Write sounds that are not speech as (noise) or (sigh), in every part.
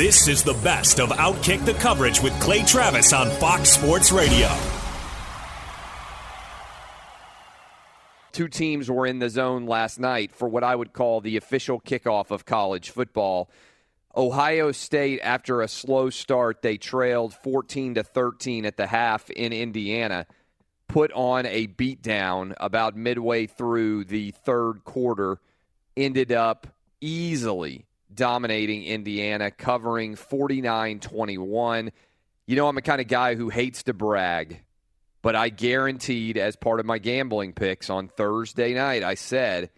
This is the best of Outkick the coverage with Clay Travis on Fox Sports Radio. Two teams were in the zone last night for what I would call the official kickoff of college football. Ohio State, after a slow start, they trailed 14 to 13 at the half in Indiana, put on a beatdown about midway through the third quarter, ended up easily dominating Indiana, covering 49 21. You know, I'm a kind of guy who hates to brag, but I guaranteed as part of my gambling picks on Thursday night, I said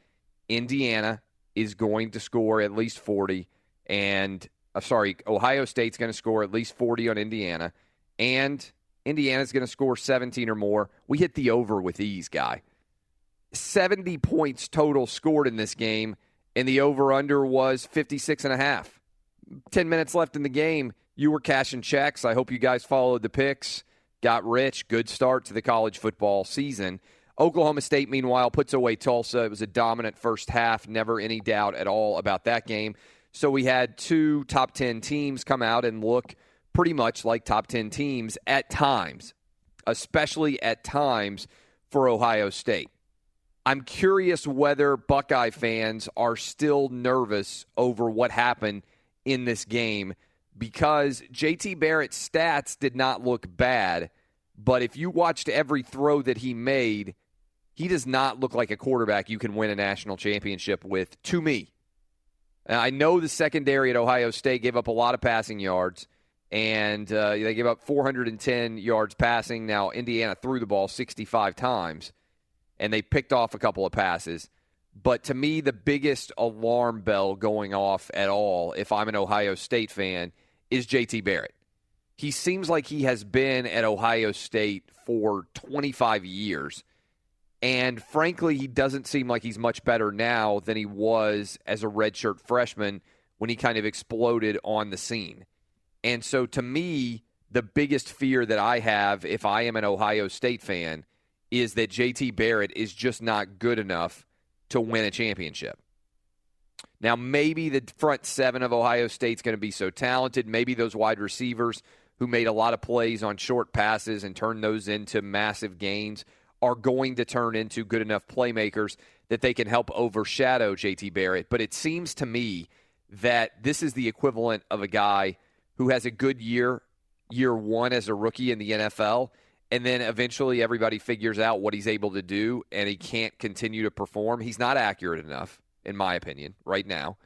Indiana is going to score at least 40, and uh, sorry, Ohio State's going to score at least 40 on Indiana, and Indiana's going to score 17 or more. We hit the over with ease, guy. 70 points total scored in this game and the over under was 56 and a half. 10 minutes left in the game. You were cashing checks. I hope you guys followed the picks. Got rich. Good start to the college football season. Oklahoma State, meanwhile, puts away Tulsa. It was a dominant first half. Never any doubt at all about that game. So we had two top 10 teams come out and look pretty much like top 10 teams at times, especially at times for Ohio State. I'm curious whether Buckeye fans are still nervous over what happened in this game because JT Barrett's stats did not look bad, but if you watched every throw that he made, he does not look like a quarterback you can win a national championship with to me. I know the secondary at Ohio State gave up a lot of passing yards, and uh, they gave up 410 yards passing. Now, Indiana threw the ball 65 times and they picked off a couple of passes. But to me, the biggest alarm bell going off at all, if I'm an Ohio State fan, is JT Barrett. He seems like he has been at Ohio State for 25 years. And frankly, he doesn't seem like he's much better now than he was as a redshirt freshman when he kind of exploded on the scene. And so to me, the biggest fear that I have if I am an Ohio State fan is that JT Barrett is just not good enough to win a championship. Now, maybe the front seven of Ohio State's going to be so talented. Maybe those wide receivers who made a lot of plays on short passes and turned those into massive gains are going to turn into good enough playmakers that they can help overshadow JT Barrett. But it seems to me that this is the equivalent of a guy who has a good year, year one as a rookie in the NFL, and then eventually everybody figures out what he's able to do and he can't continue to perform. He's not accurate enough, in my opinion, right now.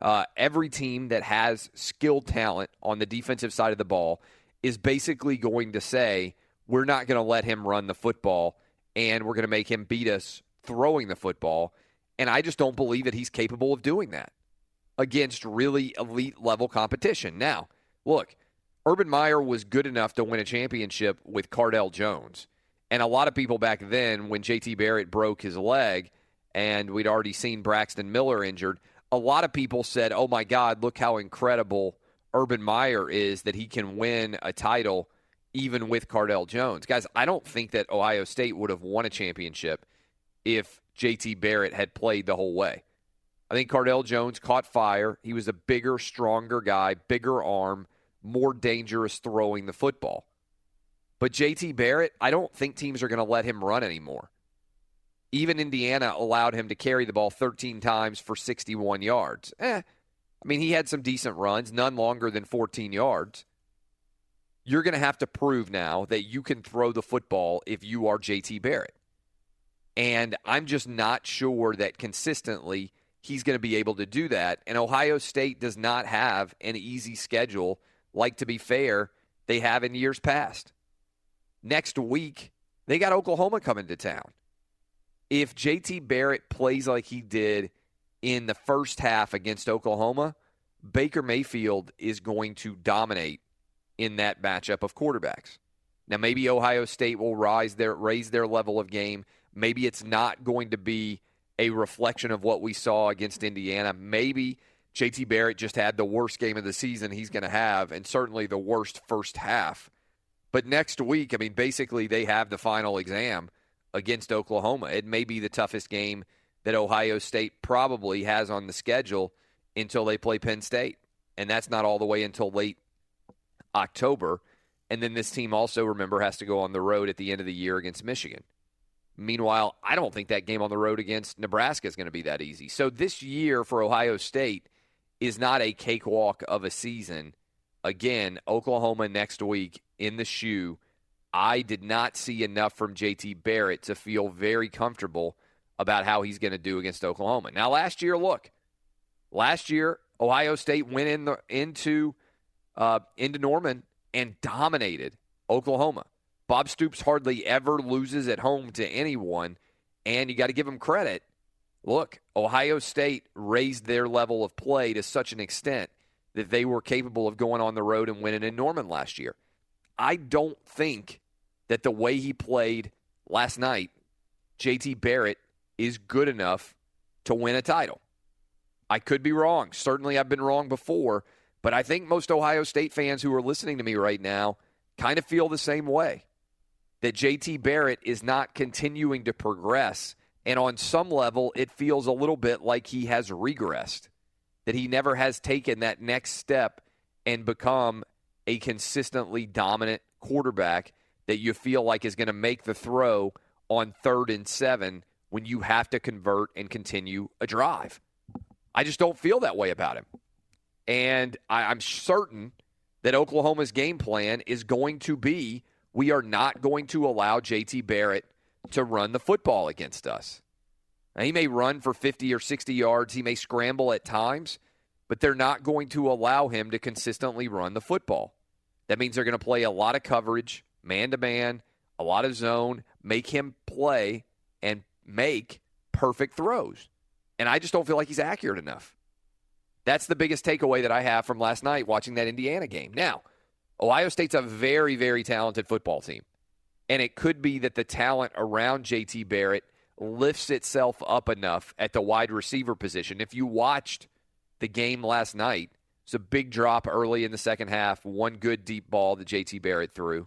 Uh, every team that has skilled talent on the defensive side of the ball is basically going to say, we're not going to let him run the football and we're going to make him beat us throwing the football. And I just don't believe that he's capable of doing that against really elite level competition. Now, look, Urban Meyer was good enough to win a championship with Cardale Jones. And a lot of people back then, when JT Barrett broke his leg and we'd already seen Braxton Miller injured, a lot of people said, oh my God, look how incredible Urban Meyer is that he can win a title even with Cardale Jones. Guys, I don't think that Ohio State would have won a championship if JT Barrett had played the whole way. I think Cardale Jones caught fire. He was a bigger, stronger guy, bigger arm, more dangerous throwing the football. But JT Barrett, I don't think teams are going to let him run anymore. Even Indiana allowed him to carry the ball 13 times for 61 yards. Eh, I mean, he had some decent runs, none longer than 14 yards. You're going to have to prove now that you can throw the football if you are JT Barrett. And I'm just not sure that consistently he's going to be able to do that. And Ohio State does not have an easy schedule, like to be fair, they have in years past. Next week, they got Oklahoma coming to town. If JT Barrett plays like he did in the first half against Oklahoma, Baker Mayfield is going to dominate in that matchup of quarterbacks. Now maybe Ohio State will rise their raise their level of game. Maybe it's not going to be a reflection of what we saw against Indiana. Maybe JT Barrett just had the worst game of the season he's going to have and certainly the worst first half. But next week, I mean basically they have the final exam against Oklahoma. It may be the toughest game that Ohio State probably has on the schedule until they play Penn State. And that's not all the way until late October. And then this team also, remember, has to go on the road at the end of the year against Michigan. Meanwhile, I don't think that game on the road against Nebraska is going to be that easy. So this year for Ohio State is not a cakewalk of a season. Again, Oklahoma next week in the shoe. I did not see enough from JT Barrett to feel very comfortable about how he's going to do against Oklahoma. Now, last year, look, last year Ohio State went in the, into uh, into Norman and dominated Oklahoma. Bob Stoops hardly ever loses at home to anyone, and you got to give him credit. Look, Ohio State raised their level of play to such an extent that they were capable of going on the road and winning in Norman last year. I don't think that the way he played last night, JT Barrett is good enough to win a title. I could be wrong. Certainly, I've been wrong before, but I think most Ohio State fans who are listening to me right now kind of feel the same way that JT Barrett is not continuing to progress. And on some level, it feels a little bit like he has regressed, that he never has taken that next step and become a consistently dominant quarterback that you feel like is going to make the throw on third and seven when you have to convert and continue a drive. I just don't feel that way about him. And I, am certain that Oklahoma's game plan is going to be we are not going to allow JT Barrett to run the football against us. Now, he may run for 50 or 60 yards, he may scramble at times, but they're not going to allow him to consistently run the football. That means they're going to play a lot of coverage, man to man, a lot of zone, make him play and make perfect throws. And I just don't feel like he's accurate enough. That's the biggest takeaway that I have from last night watching that Indiana game. Now, Ohio State's a very, very talented football team. And it could be that the talent around JT Barrett lifts itself up enough at the wide receiver position. If you watched the game last night, it's a big drop early in the second half, one good deep ball that JT Barrett threw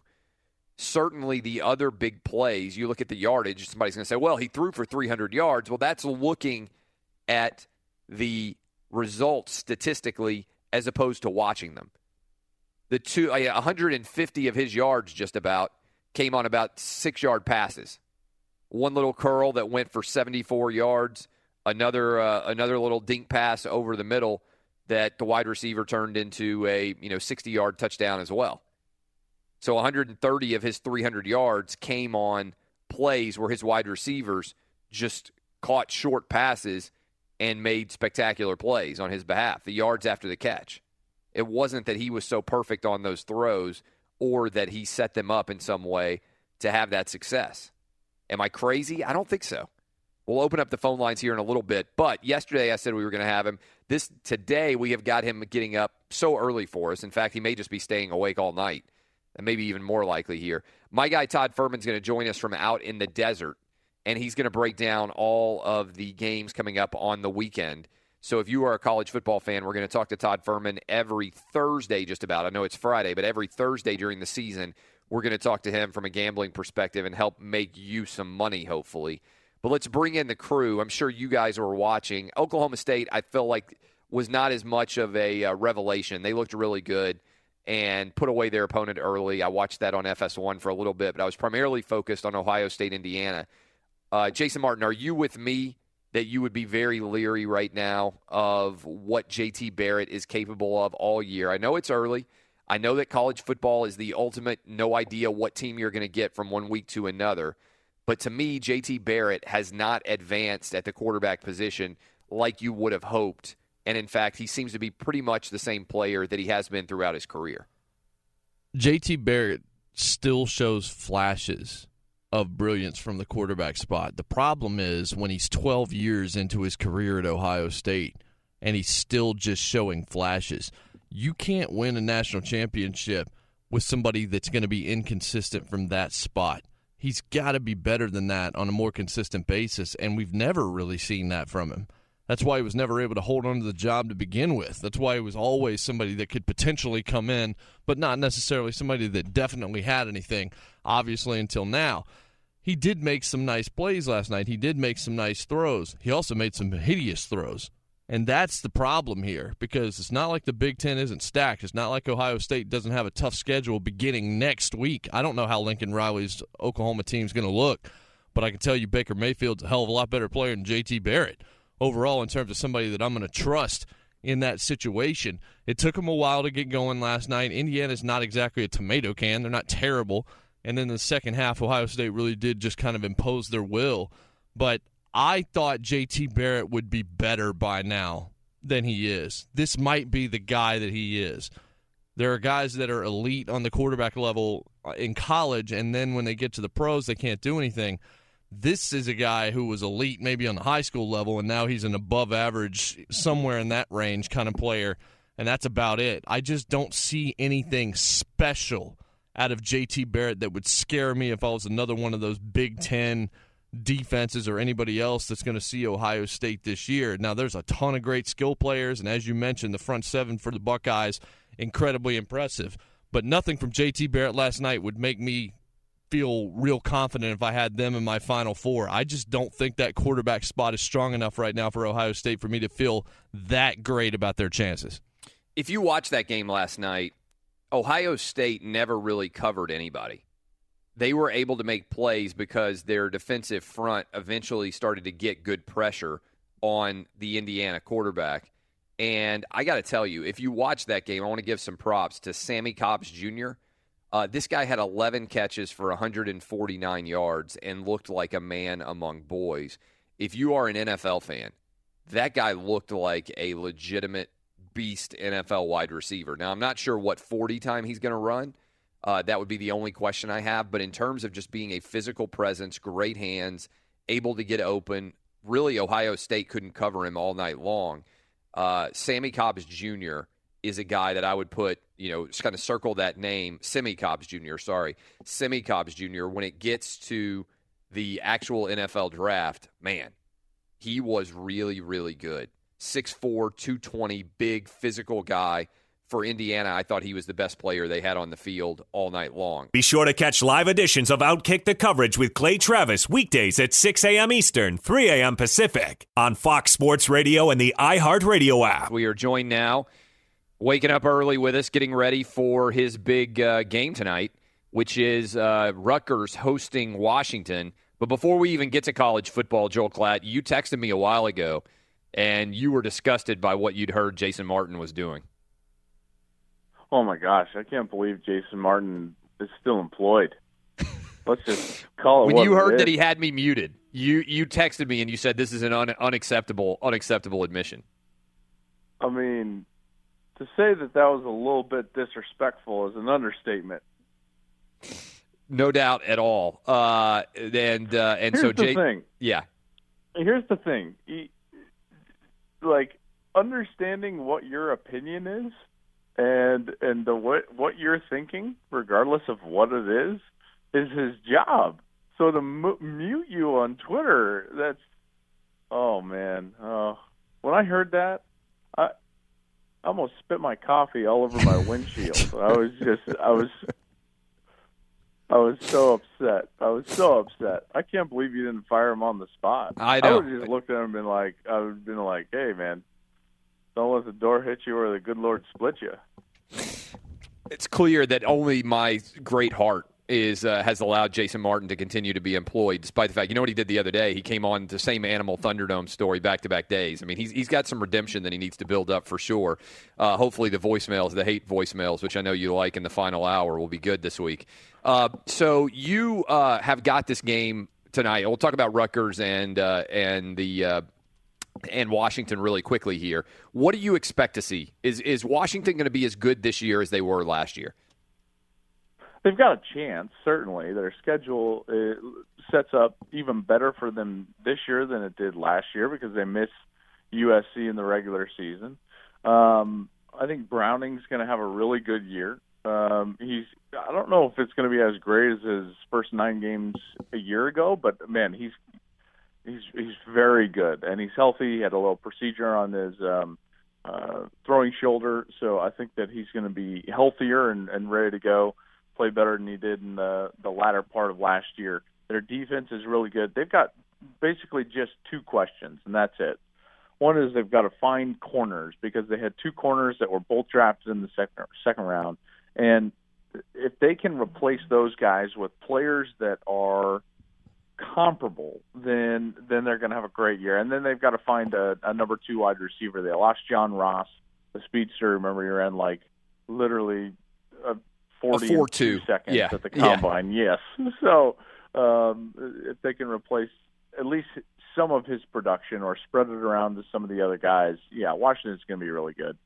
certainly the other big plays, you look at the yardage, somebody's going to say, well, he threw for 300 yards. Well, that's looking at the results statistically as opposed to watching them. The two, 150 of his yards just about came on about six yard passes. One little curl that went for 74 yards. Another uh, another little dink pass over the middle that the wide receiver turned into a you know 60 yard touchdown as well. So 130 of his 300 yards came on plays where his wide receivers just caught short passes and made spectacular plays on his behalf, the yards after the catch. It wasn't that he was so perfect on those throws or that he set them up in some way to have that success. Am I crazy? I don't think so. We'll open up the phone lines here in a little bit, but yesterday I said we were going to have him. This today we have got him getting up so early for us. In fact, he may just be staying awake all night And maybe even more likely here. My guy Todd Fuhrman's going to join us from out in the desert, and he's going to break down all of the games coming up on the weekend. So if you are a college football fan, we're going to talk to Todd Fuhrman every Thursday, just about. I know it's Friday, but every Thursday during the season, we're going to talk to him from a gambling perspective and help make you some money, hopefully. But let's bring in the crew. I'm sure you guys were watching. Oklahoma State, I feel like, was not as much of a uh, revelation. They looked really good and put away their opponent early. I watched that on FS1 for a little bit, but I was primarily focused on Ohio State, Indiana. Uh, Jason Martin, are you with me that you would be very leery right now of what JT Barrett is capable of all year? I know it's early. I know that college football is the ultimate no idea what team you're going to get from one week to another. But to me, JT Barrett has not advanced at the quarterback position like you would have hoped and in fact, he seems to be pretty much the same player that he has been throughout his career. JT Barrett still shows flashes of brilliance from the quarterback spot. The problem is when he's 12 years into his career at Ohio State and he's still just showing flashes. You can't win a national championship with somebody that's going to be inconsistent from that spot. He's got to be better than that on a more consistent basis, and we've never really seen that from him. That's why he was never able to hold on to the job to begin with. That's why he was always somebody that could potentially come in, but not necessarily somebody that definitely had anything, obviously, until now. He did make some nice plays last night. He did make some nice throws. He also made some hideous throws. And that's the problem here because it's not like the Big Ten isn't stacked. It's not like Ohio State doesn't have a tough schedule beginning next week. I don't know how Lincoln Riley's Oklahoma team is going to look, but I can tell you Baker Mayfield's a hell of a lot better player than JT Barrett overall in terms of somebody that I'm going to trust in that situation. It took them a while to get going last night. Indiana's not exactly a tomato can. They're not terrible. And then the second half, Ohio State really did just kind of impose their will. But I thought JT Barrett would be better by now than he is. This might be the guy that he is. There are guys that are elite on the quarterback level uh, in college, and then when they get to the pros, they can't do anything. This is a guy who was elite maybe on the high school level, and now he's an above average, somewhere in that range kind of player, and that's about it. I just don't see anything special out of JT Barrett that would scare me if I was another one of those Big Ten defenses or anybody else that's going to see Ohio State this year. Now, there's a ton of great skill players, and as you mentioned, the front seven for the Buckeyes, incredibly impressive. But nothing from JT Barrett last night would make me feel real confident if I had them in my final four. I just don't think that quarterback spot is strong enough right now for Ohio State for me to feel that great about their chances. If you watch that game last night, Ohio State never really covered anybody. They were able to make plays because their defensive front eventually started to get good pressure on the Indiana quarterback. And I got to tell you, if you watch that game, I want to give some props to Sammy Cobbs Jr. Uh, this guy had 11 catches for 149 yards and looked like a man among boys. If you are an NFL fan, that guy looked like a legitimate beast NFL wide receiver. Now, I'm not sure what 40 time he's going to run. Uh, that would be the only question I have. But in terms of just being a physical presence, great hands, able to get open, really, Ohio State couldn't cover him all night long. Uh, Sammy Cobbs Jr. is a guy that I would put you know, just kind of circle that name, Simmie Cobbs Jr., sorry, Simmie Cobbs Jr., when it gets to the actual NFL draft, man, he was really, really good. 6'4, 220, big physical guy. For Indiana, I thought he was the best player they had on the field all night long. Be sure to catch live editions of Outkick the coverage with Clay Travis weekdays at 6 a.m. Eastern, 3 a.m. Pacific on Fox Sports Radio and the iHeartRadio app. We are joined now waking up early with us, getting ready for his big uh, game tonight, which is uh, Rutgers hosting Washington. But before we even get to college football, Joel Klatt, you texted me a while ago, and you were disgusted by what you'd heard Jason Martin was doing. Oh my gosh, I can't believe Jason Martin is still employed. Let's just call it. (laughs) when you heard that he had me muted, you you texted me and you said this is an un- unacceptable unacceptable admission. I mean, to say that that was a little bit disrespectful is an understatement. No doubt at all. Uh, and uh, and Here's so Jake, yeah, Here's the thing. Like understanding what your opinion is and and the what what you're thinking, regardless of what it is, is his job. So to m- mute you on Twitter, that's oh man. Oh, when I heard that, I I almost spit my coffee all over my (laughs) windshield. I was just I was I was so upset. I was so upset. I can't believe you didn't fire him on the spot. I know. I would have just looked at him and been like, I would have been like, "Hey, man, don't let the door hit you or the good Lord split you." It's clear that only my great heart is uh, has allowed Jason Martin to continue to be employed, despite the fact you know what he did the other day. He came on the same Animal Thunderdome story back to back days. I mean, he's he's got some redemption that he needs to build up for sure. Uh, hopefully, the voicemails, the hate voicemails, which I know you like in the final hour, will be good this week. Uh, so you uh, have got this game tonight. We'll talk about Rutgers and uh, and the. Uh, and Washington really quickly here. What do you expect to see? Is is Washington going to be as good this year as they were last year? They've got a chance, certainly. Their schedule sets up even better for them this year than it did last year because they missed USC in the regular season. Um, I think Browning's going to have a really good year. Um, he's I don't know if it's going to be as great as his first nine games a year ago, but man, he's he's he's very good and he's healthy. He had a little procedure on his um, uh, throwing shoulder, so I think that he's going to be healthier and, and ready to go. Play better than he did in the the latter part of last year. Their defense is really good. They've got basically just two questions, and that's it. One is they've got to find corners because they had two corners that were both drafted in the second second round, and if they can replace those guys with players that are comparable, then then they're going to have a great year. And then they've got to find a, a number two wide receiver. They lost John Ross, the speedster. Remember, he ran like literally A and 4.2. two seconds Yeah. at the Yeah. combine. Yes. (laughs) So um, if they can replace at least some of his production or spread it around to some of the other guys, yeah, Washington's going to be really good.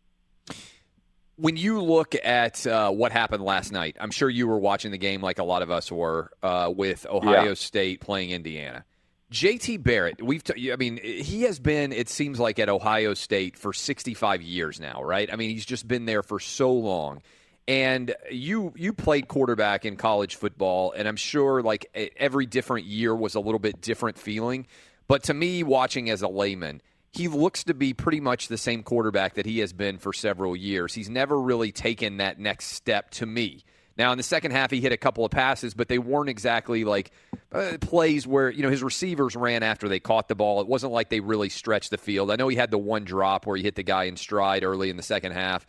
When you look at uh, what happened last night, I'm sure you were watching the game like a lot of us were uh, with Ohio Yeah. State playing Indiana. JT Barrett, we've t- I mean, he has been it seems like at Ohio State for 65 years now, right? I mean, he's just been there for so long. And you you played quarterback in college football and I'm sure like every different year was a little bit different feeling, but to me watching as a layman, he looks to be pretty much the same quarterback that he has been for several years. He's never really taken that next step to me. Now, in the second half, he hit a couple of passes, but they weren't exactly like uh, plays where you know his receivers ran after they caught the ball. It wasn't like they really stretched the field. I know he had the one drop where he hit the guy in stride early in the second half.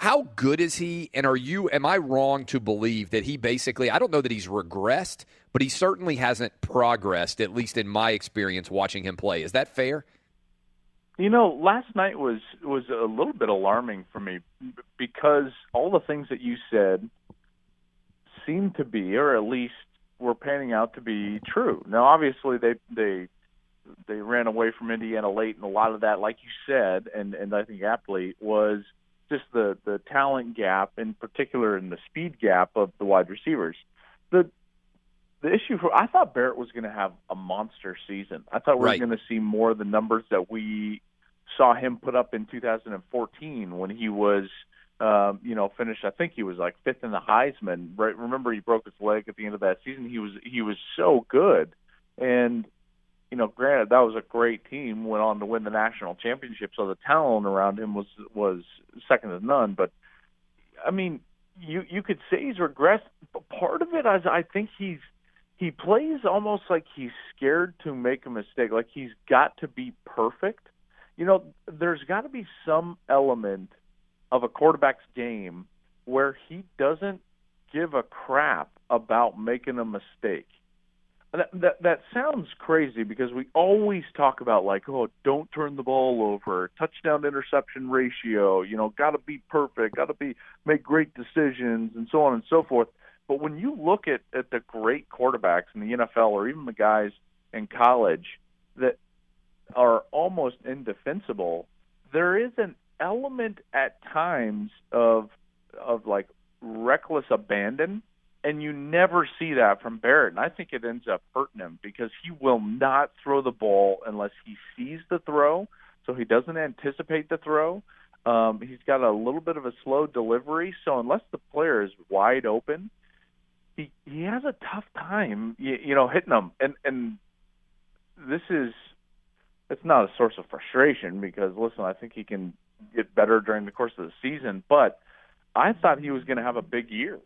How good is he? And are you? Am I wrong to believe that he basically? I don't know that he's regressed, but he certainly hasn't progressed. At least in my experience watching him play. Is that fair? You know, last night was was a little bit alarming for me because all the things that you said seemed to be, or at least were panning out to be true. Now, obviously, they they they ran away from Indiana late, and a lot of that, like you said, and and I think aptly, was just the the talent gap, in particular, in the speed gap of the wide receivers. The the issue for I thought Barrett was going to have a monster season. I thought we Right. were going to see more of the numbers that we saw him put up in 2014 when he was, um, you know, finished. I think he was like fifth in the Heisman. Right? Remember, he broke his leg at the end of that season. He was he was so good, and you know, granted that was a great team. Went on to win the national championship, so the talent around him was was second to none. But I mean, you you could say he's regressed. But part of it is I think he's he plays almost like he's scared to make a mistake. Like he's got to be perfect. You know, there's got to be some element of a quarterback's game where he doesn't give a crap about making a mistake. That, that that sounds crazy because we always talk about like, oh, don't turn the ball over, touchdown interception ratio, you know, got to be perfect, got to be make great decisions, and so on and so forth. But when you look at at the great quarterbacks in the NFL or even the guys in college that are almost indefensible, there is an element at times of of like reckless abandon and you never see that from Barrett. And I think it ends up hurting him because he will not throw the ball unless he sees the throw, so he doesn't anticipate the throw. Um, he's got a little bit of a slow delivery, so unless the player is wide open, he he has a tough time, you, you know, hitting them. And and this is it's not a source of frustration because listen, I think he can get better during the course of the season, but I thought he was going to have a big year.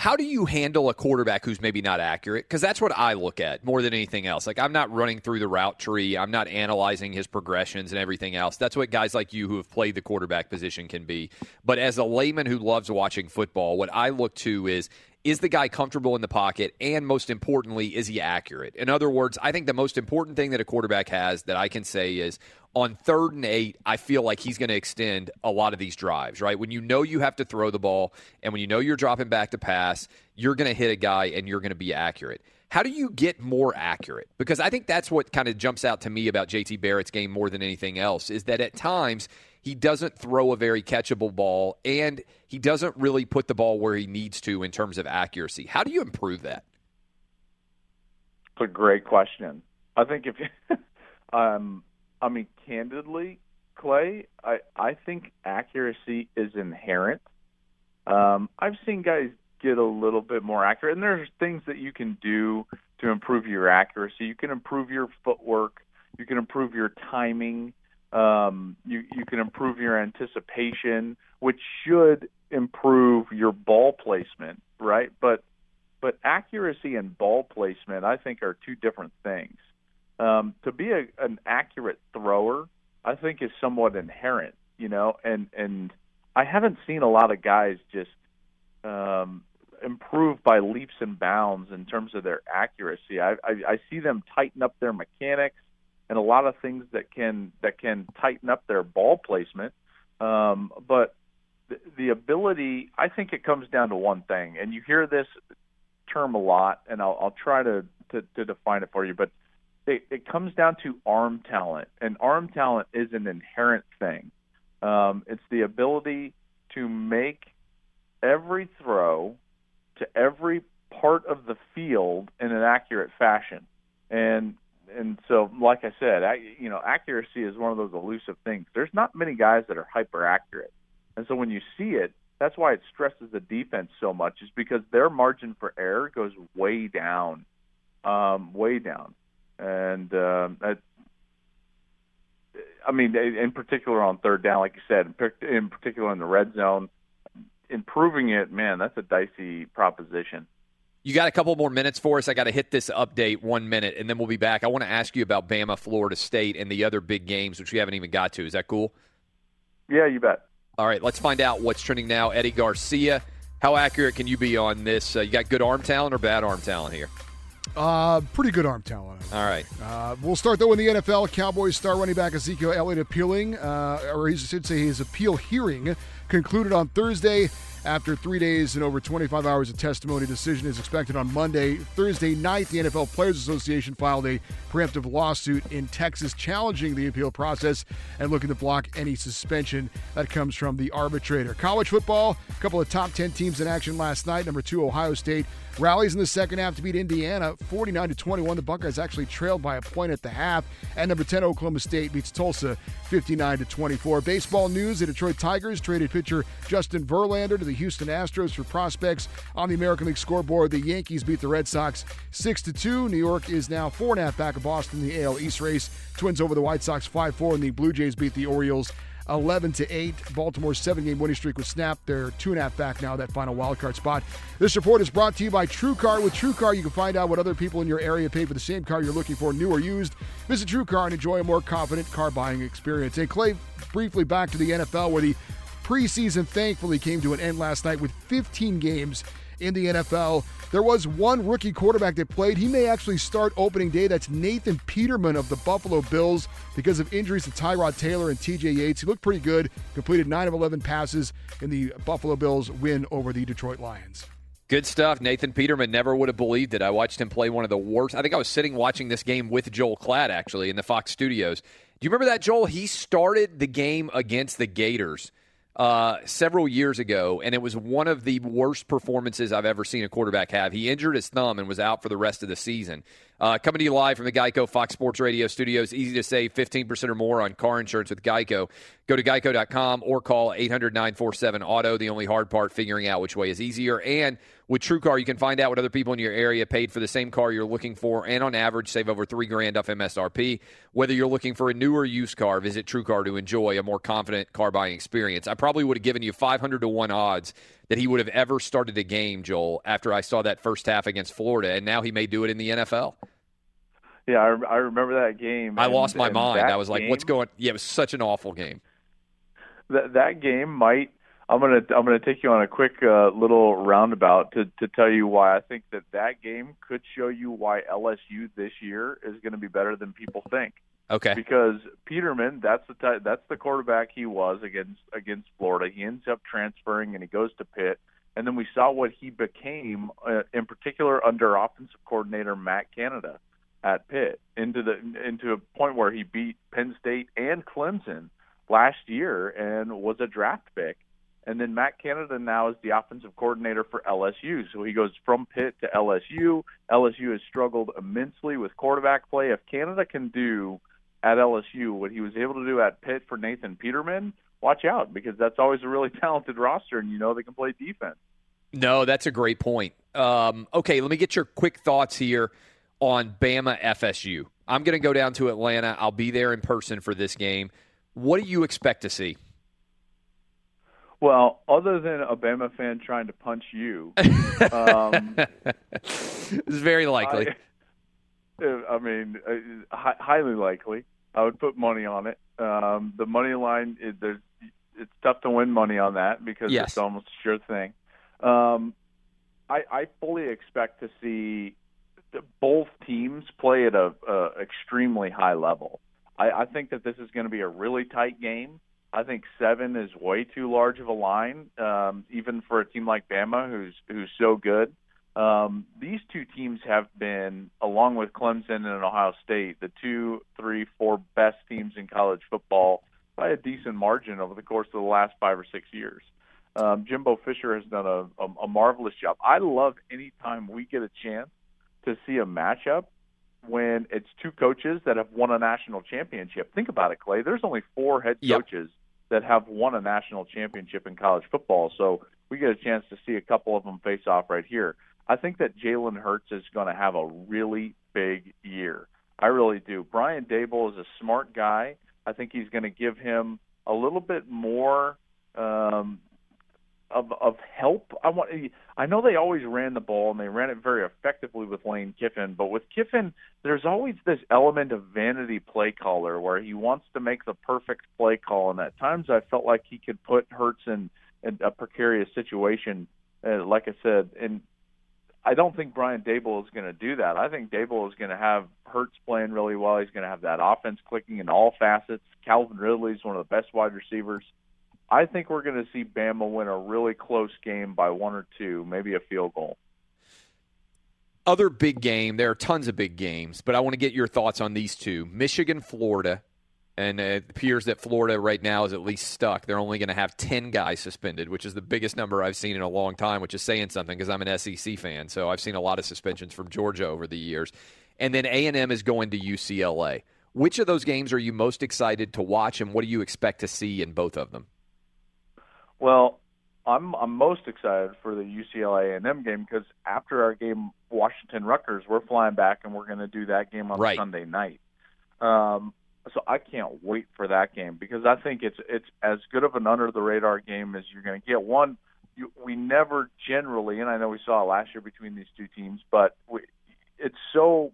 How do you handle a quarterback who's maybe not accurate? Because that's what I look at more than anything else. Like, I'm not running through the route tree, I'm not analyzing his progressions and everything else. That's what guys like you who have played the quarterback position can be. But as a layman who loves watching football, what I look to is is the guy comfortable in the pocket? And most importantly, is he accurate? In other words, I think the most important thing that a quarterback has that I can say is on third and eight, I feel like he's going to extend a lot of these drives, right? When you know you have to throw the ball and when you know you're dropping back to pass, you're going to hit a guy and you're going to be accurate. How do you get more accurate? Because I think that's what kind of jumps out to me about JT Barrett's game more than anything else is that at times he doesn't throw a very catchable ball and he doesn't really put the ball where he needs to in terms of accuracy. How do you improve that? It's a great question. I think if you, (laughs) um, I mean, candidly, Clay, I I think accuracy is inherent. Um, I've seen guys get a little bit more accurate, and there's things that you can do to improve your accuracy. You can improve your footwork. You can improve your timing. Um, you you can improve your anticipation, which should improve your ball placement, right? But but accuracy and ball placement, I think, are two different things. Um, to be a, an accurate thrower, I think, is somewhat inherent, you know, and and I haven't seen a lot of guys just um, improve by leaps and bounds in terms of their accuracy. I, I, I see them tighten up their mechanics and a lot of things that can that can tighten up their ball placement. Um, but the, the ability, I think, it comes down to one thing, and you hear this term a lot, and I'll, I'll try to, to to define it for you, but it, it comes down to arm talent, and arm talent is an inherent thing. Um, it's the ability to make every throw to every part of the field in an accurate fashion. And and so, like I said, I, you know, accuracy is one of those elusive things. There's not many guys that are hyper accurate, and so when you see it, that's why it stresses the defense so much. Is because their margin for error goes way down, um, way down, and um, that, I mean, in particular on third down, like you said, in particular in the red zone, improving it, man, that's a dicey proposition. You got a couple more minutes for us. I got to hit this update one minute, and then we'll be back. I want to ask you about Bama, Florida State, and the other big games, which we haven't even got to. Is that cool? Yeah, you bet. All right, let's find out what's trending now. Eddie Garcia, how accurate can you be on this? Uh, you got good arm talent or bad arm talent here? Uh, pretty good arm talent. All right. Uh, we'll start though in the NFL. Cowboys star running back Ezekiel Elliott appealing, uh, or he should say his appeal hearing concluded on Thursday after three days and over 25 hours of testimony. Decision is expected on Monday. Thursday night, the NFL Players Association filed a preemptive lawsuit in Texas challenging the appeal process and looking to block any suspension that comes from the arbitrator. College football, a couple of top 10 teams in action last night. Number two, Ohio State rallies in the second half to beat Indiana 49 to 21. The Buckeyes actually trailed by a point at the half. And number 10, Oklahoma State beats Tulsa 59 to 24. Baseball news: The Detroit Tigers traded pitcher Justin Verlander to the Houston Astros for prospects on the American League scoreboard. The Yankees beat the Red Sox 6 to 2. New York is now four and a half back of Boston in the AL East race. Twins over the White Sox 5 4, and the Blue Jays beat the Orioles 11 to 8. Baltimore's seven game winning streak was snapped. They're two and a half back now, that final wild card spot. This report is brought to you by TrueCar. With TrueCar, you can find out what other people in your area pay for the same car you're looking for, new or used. Visit TrueCar and enjoy a more confident car buying experience. And Clay, briefly back to the NFL, where the preseason thankfully came to an end last night with 15 games in the NFL. There was one rookie quarterback that played. He may actually start opening day. That's Nathan Peterman of the Buffalo Bills because of injuries to Tyrod Taylor and TJ Yates. He looked pretty good, completed 9 of 11 passes in the Buffalo Bills win over the Detroit Lions. Good stuff. Nathan Peterman never would have believed it. I watched him play one of the worst. I think I was sitting watching this game with Joel Klatt, actually, in the Fox studios. Do you remember that, Joel? He started the game against the Gators uh, several years ago, and it was one of the worst performances I've ever seen a quarterback have. He injured his thumb and was out for the rest of the season. Uh, coming to you live from the Geico Fox Sports Radio studios. Easy to save 15% or more on car insurance with Geico. Go to geico.com or call 800 947 Auto. The only hard part, figuring out which way is easier. And with TrueCar, you can find out what other people in your area paid for the same car you're looking for, and on average, save over three grand off MSRP. Whether you're looking for a new or used car, visit TrueCar to enjoy a more confident car buying experience. I probably would have given you 500 to 1 odds that he would have ever started a game, Joel, after I saw that first half against Florida, and now he may do it in the NFL. Yeah, I, I remember that game. I and- lost my mind. I was like, game- what's going Yeah, it was such an awful game. that that game might I'm gonna I'm gonna take you on a quick uh, little roundabout to to tell you why I think that that game could show you why LSU this year is going to be better than people think. Okay. Because Peterman, that's the that's the quarterback he was against against Florida. He ends up transferring and he goes to Pitt, and then we saw what he became, uh, in particular under offensive coordinator Matt Canada at Pitt, into the into a point where he beat Penn State and Clemson last year and was a draft pick. And then Matt Canada now is the offensive coordinator for LSU. So he goes from Pitt to LSU. LSU has struggled immensely with quarterback play. If Canada can do at LSU what he was able to do at Pitt for Nathan Peterman, watch out because that's always a really (laughs) talented roster and you know they can play defense. No, that's a great point. Um, okay, let me get your quick thoughts here on Bama FSU. I'm going to go down to Atlanta. I'll be there in person for this game. What do you expect to see? Well, other than a Bama fan trying to punch you, um, (laughs) it's very likely. I, I mean, uh, highly likely. I would put money on it. Um, the money line, it, there's, it's tough to win money on that because Yes. it's almost a sure thing. Um, I, I fully expect to see both teams play at a, a extremely high level. I, I think that this is going to be a really tight game. I think seven is way too large of a line, um, even for a team like Bama, who's who's so good. Um, these two teams have been, along with Clemson and Ohio State, the two, three, four best teams in college football by a decent margin over the course of the last five or six years. Um, Jimbo Fisher has done a, a, a marvelous job. I love any time we get a chance to see a matchup when it's two coaches that have won a national championship. Think about it, Clay. There's only four head Yep. coaches that have won a national championship in college football. So we get a chance to see a couple of them face off right here. I think that Jalen Hurts is going to have a really big year. I really do. Brian Daboll is a smart guy. I think he's going to give him a little bit more um, of of help. I want. I know they always ran the ball and they ran it very effectively with Lane Kiffin, but with Kiffin, there's always this element of vanity play caller where he wants to make the perfect play call, and at times I felt like he could put Hurts in, in a precarious situation. Uh, like I said, and I don't think Brian Daboll is going to do that. I think Daboll is going to have Hurts playing really well. He's going to have that offense clicking in all facets. Calvin Ridley is one of the best wide receivers. I think we're going to see Bama win a really close game by one or two, maybe a field goal. Other big game. There are tons of big games, but I want to get your thoughts on these two: Michigan, Florida, and it appears that Florida right now is at least stuck. They're only going to have ten guys suspended, which is the biggest number I've seen in a long time, which is saying something because I'm an SEC fan. So I've seen a lot of suspensions from Georgia over the years. And then A and M is going to UCLA. Which of those games are you most excited to watch, and what do you expect to see in both of them? Well, I'm I'm most excited for the UCLA A&M game because after our game Washington Rutgers, we're flying back and we're going to do that game on Right. Sunday night. Um, so I can't wait for that game because I think it's it's as good of an under the radar game as you're going to get. One, you, we never generally, and I know we saw it last year between these two teams, but we, it's so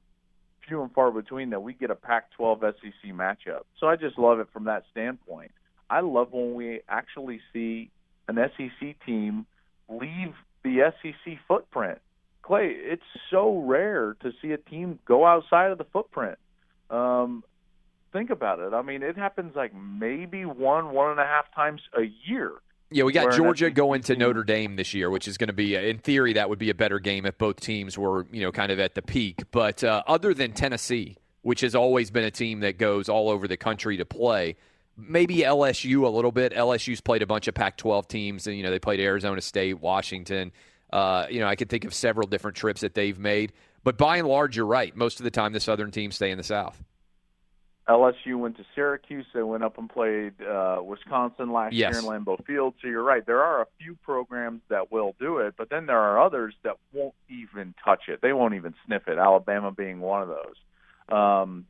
few and far between that we get a Pac-12 SEC matchup. So I just love it from that standpoint. I love when we actually see an SEC team leave the SEC footprint. Clay, it's so rare to see a team go outside of the footprint. Um, think about it. I mean, it happens like maybe one, one and a half times a year. Yeah, we got Georgia going to Notre Dame this year, which is going to be, in theory, that would be a better game if both teams were, you know, kind of at the peak. But uh, other than Tennessee, which has always been a team that goes all over the country to play, maybe LSU a little bit. LSU's played a bunch of Pac-12 teams, and you know they played Arizona State, Washington. Uh, you know, I could think of several different trips that they've made. But by and large, you're right. Most of the time, the Southern teams stay in the South. LSU went to Syracuse. They went up and played uh, Wisconsin last Yes. year in Lambeau Field. So you're right. There are a few programs that will do it, but then there are others that won't even touch it. They won't even sniff it. Alabama being one of those. Um,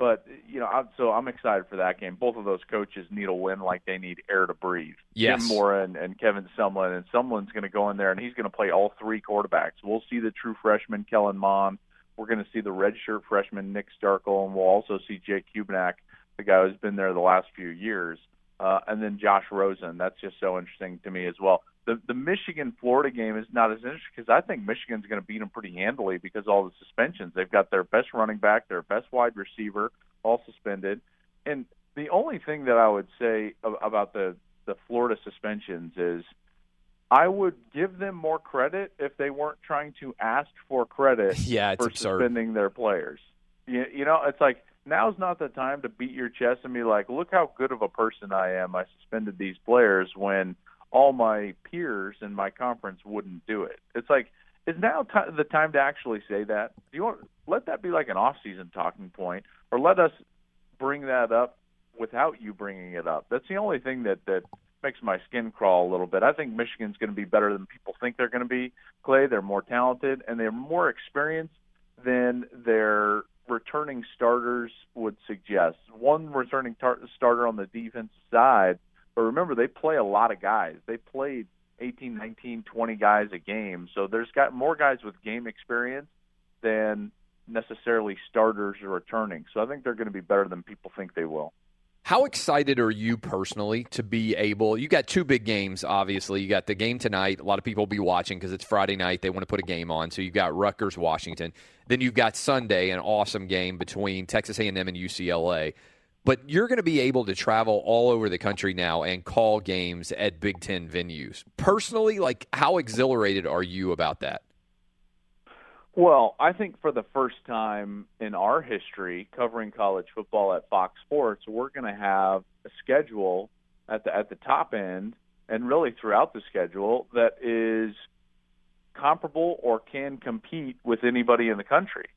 but you know, I'm, so I'm excited for that game. Both of those coaches need a win like they need air to breathe. Yes. Jim Mora and, and Kevin Sumlin, and Sumlin's going to go in there and he's going to play all three quarterbacks. We'll see the true freshman Kellen Mond. We're going to see the redshirt freshman Nick Starkel, and we'll also see Jake Hubenak, the guy who's been there the last few years, uh, and then Josh Rosen. That's just so interesting to me as well. The the Michigan Florida game is not as interesting because I think Michigan's going to beat them pretty handily because all the suspensions. They've got their best running back, their best wide receiver, all suspended, and the only thing that I would say about the the Florida suspensions is I would give them more credit if they weren't trying to ask for credit (laughs) Yeah, for absurd. suspending their players. You, you know, it's like now's not the time to beat your chest and be like, "Look how good of a person I am. I suspended these players when all my peers in my conference wouldn't do it." It's like is now t- the time to actually say that? Do you want let that be like an off-season talking point, or let us bring that up without you bringing it up? That's the only thing that that makes my skin crawl a little bit. I think Michigan's going to be better than people think they're going to be. Clay, they're more talented and they're more experienced than their returning starters would suggest. One returning tar- starter on the defense side, but remember they play a lot of guys. They played 18, 19, 20 guys a game. So there's got more guys with game experience than necessarily starters are returning. So I think they're going to be better than people think they will. How excited are you personally to be able? You got two big games, obviously. You got the game tonight. A lot of people will be watching because it's Friday night. They want to put a game on. So you've got Rutgers, Washington. Then you've got Sunday, an awesome game between Texas A&M and UCLA. But you're going to be able to travel all over the country now and call games at Big Ten venues. Personally, like how exhilarated are you about that? Well, I think for the first time in our history covering college football at Fox Sports, we're going to have a schedule at the at the top end and really throughout the schedule that is comparable or can compete with anybody in the country.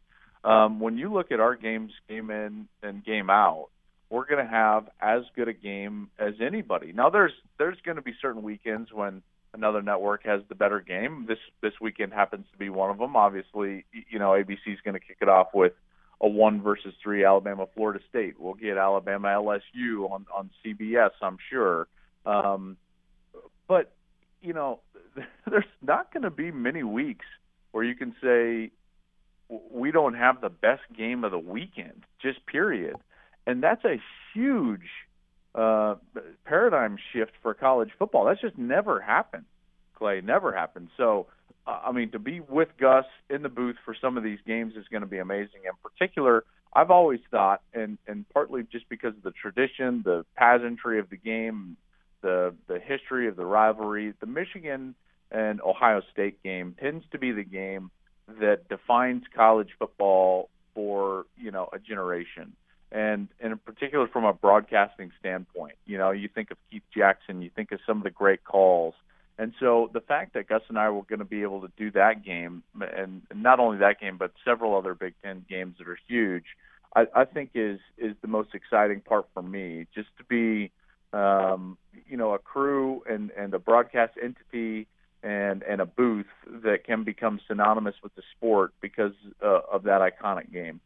Um, when you look at our games, game in and game out, we're going to have as good a game as anybody. Now, there's there's going to be certain weekends when another network has the better game. This this weekend happens to be one of them. Obviously, you know ABC is going to kick it off with a one versus three Alabama Florida State. We'll get Alabama LSU on on CBS, I'm sure. Um, but you know, (laughs) there's not going to be many weeks where you can say we don't have the best game of the weekend, just period. And that's a huge uh, paradigm shift for college football. That's just never happened, Clay. Never happened. So, uh, I mean, to be with Gus in the booth for some of these games is going to be amazing. In particular, I've always thought, and and partly just because of the tradition, the pageantry of the game, the the history of the rivalry, the Michigan and Ohio State game tends to be the game that defines college football for you know a generation and, and in particular from a broadcasting standpoint. You know, you think of Keith Jackson, you think of some of the great calls. And so the fact that Gus and I were going to be able to do that game, and not only that game, but several other Big Ten games that are huge, I, I think is is the most exciting part for me. Just to be, um, you know, a crew and and a broadcast entity and and a booth that can become synonymous with the sport because uh, of that iconic game.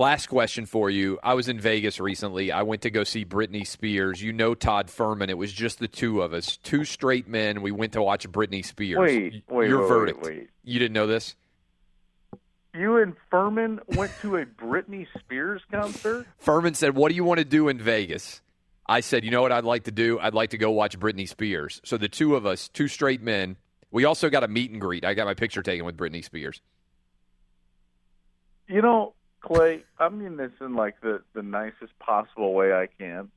Last question for you. I was in Vegas recently. I went to go see Britney Spears. You know Todd Fuhrman. It was just the two of us, two straight men. We went to watch Britney Spears. Wait, wait, Your wait, verdict. wait, wait. You didn't know this? You and Fuhrman went to a Britney Spears concert? (laughs) Fuhrman said, "What do you want to do in Vegas?" I said, "You know what I'd like to do? I'd like to go watch Britney Spears." So the two of us, two straight men, we also got a meet and greet. I got my picture taken with Britney Spears. You know, Clay, I mean this in like the the nicest possible way I can.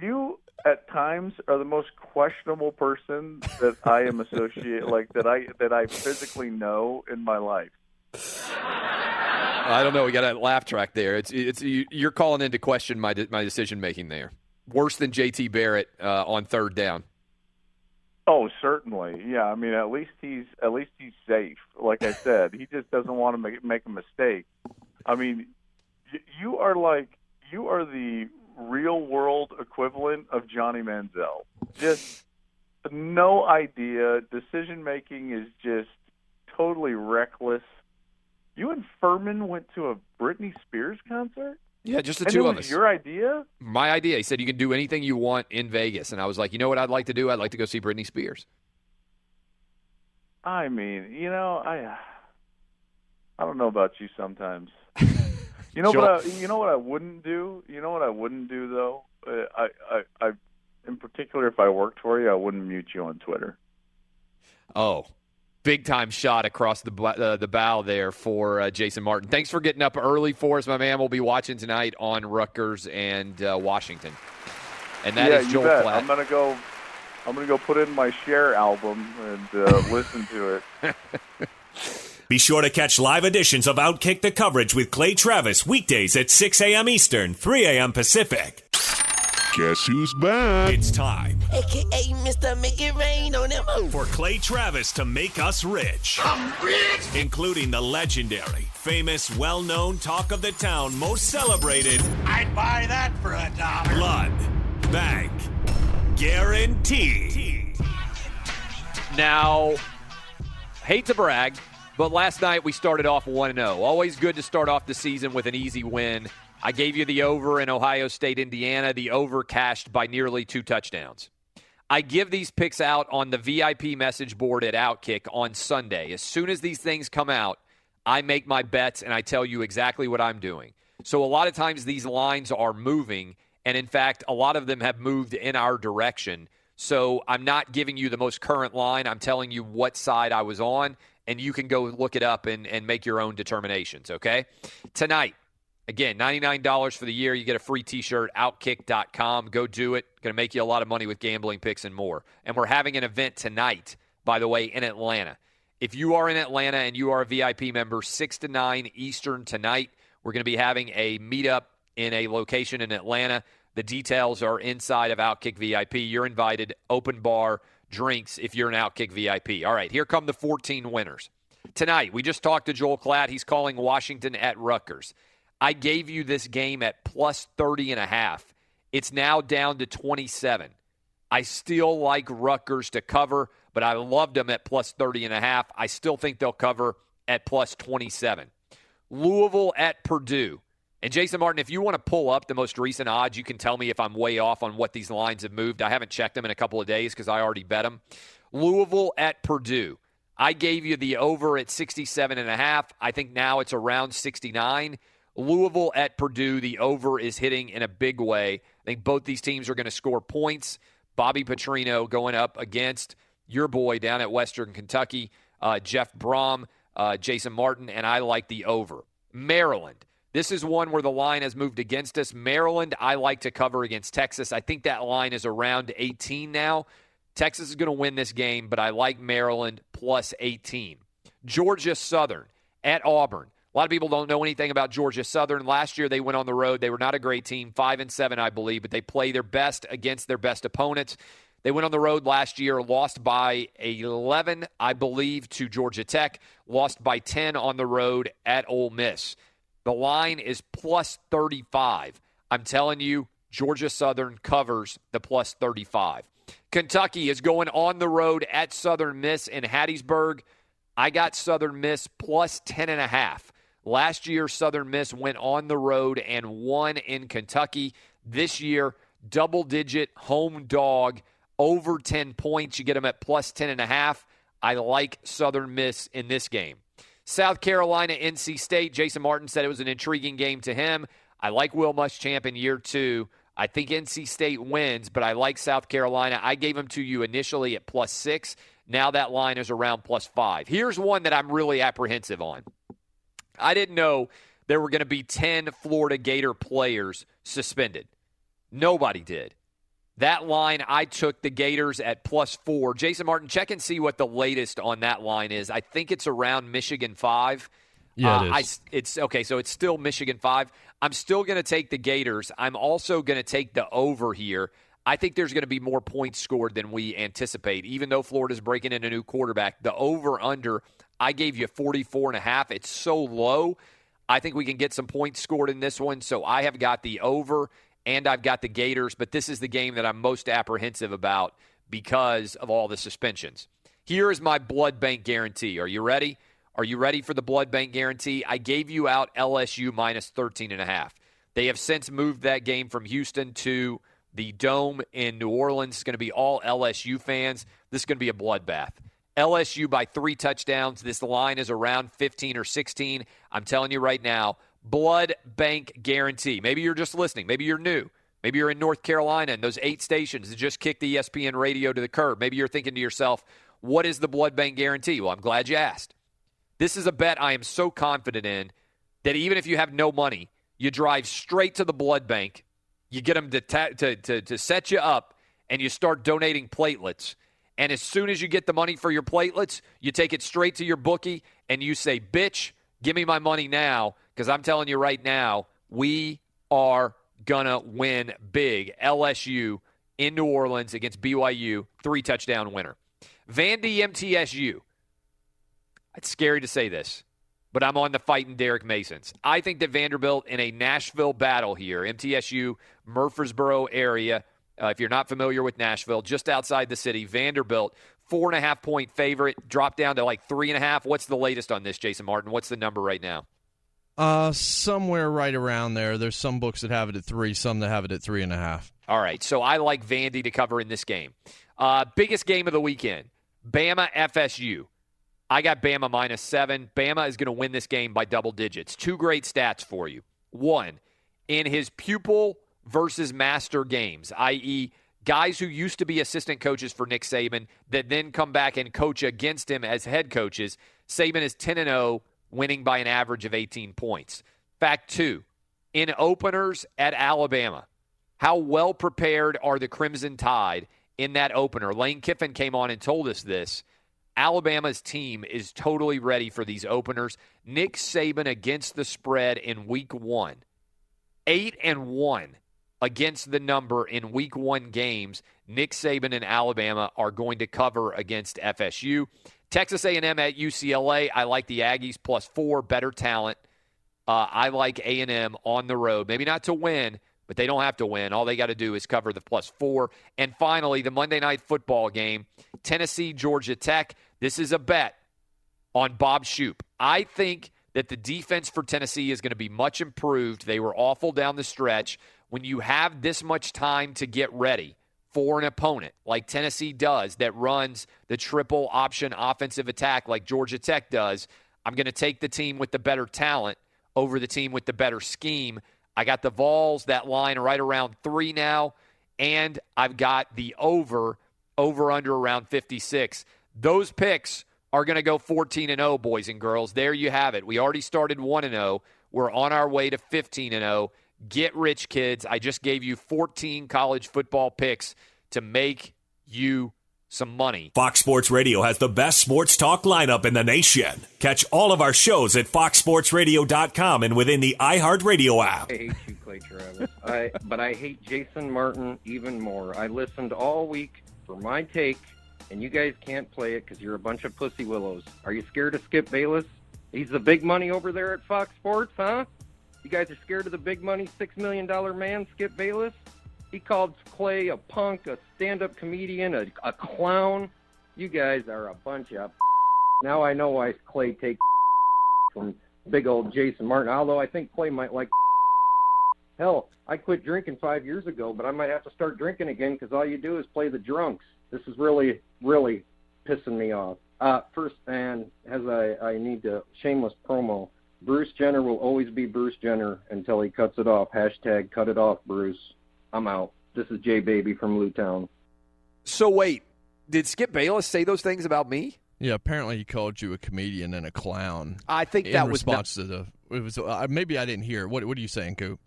You, at times are the most questionable person that I am associate (laughs) like that I that I physically know in my life. I don't know. We got a laugh track there. It's it's you- you're calling into question my my decision making there. Worse than JT Barrett uh, on third down. Oh, certainly. Yeah, I mean, at least he's at least he's safe. Like I said, he just doesn't want to make make a mistake. I mean, you are like you are the real world equivalent of Johnny Manziel. Just no idea. Decision making is just totally reckless. You and Fuhrman went to a Britney Spears concert? Yeah, just the and two of us. Your idea? My idea. He said you can do anything you want in Vegas, and I was like, you know what I'd like to do? I'd like to go see Britney Spears. I mean, you know, I I don't know about you sometimes. (laughs) You know Sure. what? I, you know what I wouldn't do. You know what I wouldn't do though. Uh, I, I, I, in particular, if I worked for you, I wouldn't mute you on Twitter. Oh, big time shot across the uh, the bow there for uh, Jason Martin. Thanks for getting up early for us, my man. We'll be watching tonight on Rutgers and uh, Washington, and that yeah, is you Joel bet. Klatt. I'm gonna go. I'm gonna go put in my share album and uh, (laughs) listen to it. Be sure to catch live editions of Outkick the coverage with Clay Travis weekdays at 6 a.m. Eastern, 3 a.m. Pacific. Guess who's back? It's time AKA Mr. Make It Rain on them. for Clay Travis to make us rich. I'm rich. Including the legendary, famous, well known talk of the town most celebrated I'd buy that for a dollar. Blood Bank Guarantee. Now, hate to brag, but last night we started off 1 0. Always good to start off the season with an easy win. I gave you the over in Ohio State, Indiana. The over cashed by nearly two touchdowns. I give these picks out on the VIP message board at Outkick on Sunday. As soon as these things come out, I make my bets and I tell you exactly what I'm doing. So a lot of times these lines are moving, and in fact, a lot of them have moved in our direction. So I'm not giving you the most current line. I'm telling you what side I was on, and you can go look it up and, and make your own determinations, okay? Tonight, again, $99 for the year. You get a free t shirt, outkick.com. Go do it. Going to make you a lot of money with gambling picks and more. And we're having an event tonight, by the way, in Atlanta. If you are in Atlanta and you are a VIP member, 6 to 9 Eastern tonight, we're going to be having a meetup in a location in Atlanta. The details are inside of Outkick VIP. You're invited, open bar, drinks if you're an Outkick VIP. All right, here come the 14 winners. Tonight, we just talked to Joel Klatt. He's calling Washington at Rutgers. I gave you this game at plus 30 and a half. It's now down to 27. I still like Rutgers to cover, but I loved them at plus 30 and a half. I still think they'll cover at plus 27. Louisville at Purdue. And Jason Martin, if you want to pull up the most recent odds, you can tell me if I'm way off on what these lines have moved. I haven't checked them in a couple of days because I already bet them. Louisville at Purdue. I gave you the over at 67 and a half. I think now it's around 69. Louisville at Purdue, the over is hitting in a big way. I think both these teams are going to score points. Bobby Petrino going up against your boy down at Western Kentucky, uh, Jeff Brohm, uh, Jason Martin, and I like the over. Maryland. This is one where the line has moved against us. Maryland, I like to cover against Texas. I think that line is around 18 now. Texas is going to win this game, but I like Maryland plus 18. Georgia Southern at Auburn. A lot of people don't know anything about Georgia Southern. Last year they went on the road. They were not a great team, 5 and 7 I believe, but they play their best against their best opponents. They went on the road last year, lost by 11, I believe, to Georgia Tech, lost by 10 on the road at Ole Miss. The line is plus 35. I'm telling you, Georgia Southern covers the plus 35. Kentucky is going on the road at Southern Miss in Hattiesburg. I got Southern Miss plus 10 and a half. Last year, Southern Miss went on the road and won in Kentucky. This year, double digit home dog, over 10 points. You get them at plus 10 and a half. I like Southern Miss in this game. South Carolina, NC State. Jason Martin said it was an intriguing game to him. I like Will Muschamp in year two. I think NC State wins, but I like South Carolina. I gave them to you initially at plus six. Now that line is around plus five. Here's one that I'm really apprehensive on. I didn't know there were going to be 10 Florida Gator players suspended. Nobody did. That line, I took the Gators at plus four. Jason Martin, check and see what the latest on that line is. I think it's around Michigan five. Yeah, Uh, it I, it's okay. So it's still Michigan five. I'm still going to take the Gators. I'm also going to take the over here. I think there's going to be more points scored than we anticipate. Even though Florida's breaking in a new quarterback, the over under I gave you 44 and a half. It's so low. I think we can get some points scored in this one. So I have got the over and I've got the Gators, but this is the game that I'm most apprehensive about because of all the suspensions. Here is my blood bank guarantee. Are you ready? Are you ready for the blood bank guarantee? I gave you out LSU minus 13 and a half. They have since moved that game from Houston to the Dome in New Orleans. It's going to be all LSU fans. This is going to be a bloodbath. LSU by three touchdowns. This line is around 15 or 16. I'm telling you right now, blood bank guarantee. Maybe you're just listening. Maybe you're new. Maybe you're in North Carolina and those eight stations that just kicked the ESPN radio to the curb. Maybe you're thinking to yourself, what is the blood bank guarantee? Well, I'm glad you asked. This is a bet I am so confident in that even if you have no money, you drive straight to the blood bank, you get them to, ta- to, to, to set you up, and you start donating platelets. And as soon as you get the money for your platelets, you take it straight to your bookie and you say, bitch, give me my money now. Because I'm telling you right now, we are going to win big. LSU in New Orleans against BYU, three touchdown winner. Vandy MTSU. It's scary to say this, but I'm on the fighting Derek Masons. I think that Vanderbilt in a Nashville battle here, MTSU, Murfreesboro area, uh, if you're not familiar with Nashville, just outside the city, Vanderbilt, four and a half point favorite, dropped down to like three and a half. What's the latest on this, Jason Martin? What's the number right now? Uh, somewhere right around there. There's some books that have it at three, some that have it at three and a half. All right, so I like Vandy to cover in this game. Uh, biggest game of the weekend, Bama FSU. I got Bama minus seven. Bama is going to win this game by double digits. Two great stats for you. One, in his pupil versus master games, i.e., guys who used to be assistant coaches for Nick Saban that then come back and coach against him as head coaches. Saban is 10 and 0, winning by an average of 18 points. Fact two, in openers at Alabama, how well prepared are the Crimson Tide in that opener? Lane Kiffin came on and told us this. Alabama's team is totally ready for these openers. Nick Saban against the spread in week one. Eight and one against the number in week one games. Nick Saban and Alabama are going to cover against FSU. Texas A&M at UCLA. I like the Aggies plus four, better talent. Uh, I like A&M on the road. Maybe not to win, but they don't have to win. All they got to do is cover the plus four. And finally, the Monday night football game, Tennessee, Georgia Tech. This is a bet on Bob Shoop. I think that the defense for Tennessee is going to be much improved. They were awful down the stretch. When you have this much time to get ready for an opponent like Tennessee does that runs the triple option offensive attack like Georgia Tech does, I'm going to take the team with the better talent over the team with the better scheme. I got the Vols, that line right around three now, and I've got the over, over under around 56. Those picks are going to go 14 and 0, boys and girls. There you have it. We already started 1 and 0. We're on our way to 15 and 0. Get rich, kids. I just gave you 14 college football picks to make you some money. Fox Sports Radio has the best sports talk lineup in the nation. Catch all of our shows at foxsportsradio.com and within the iHeartRadio app. I hate you, Clay Travis. (laughs) I, but I hate Jason Martin even more. I listened all week for my take, and you guys can't play it because you're a bunch of pussy willows. Are you scared of Skip Bayless? He's the big money over there at Fox Sports, huh? You guys are scared of the big money, $6 million man, Skip Bayless? He called Clay a punk, a stand up comedian, a, a clown. You guys are a bunch of. (laughs) Now I know why Clay takes (laughs) from big old Jason Martin, although I think Clay might like. (laughs) Hell, I quit drinking five years ago, but I might have to start drinking again because all you do is play the drunks. This is really, really pissing me off. Uh, first, and as I, I need to shameless promo, Bruce Jenner will always be Bruce Jenner until he cuts it off. Hashtag cut it off, Bruce. I'm out. This is Jay Baby from Lewtown. So wait, did Skip Bayless say those things about me? Yeah, apparently he called you a comedian and a clown. I think in that was response to the. It was uh, maybe I didn't hear. What What are you saying, Coop?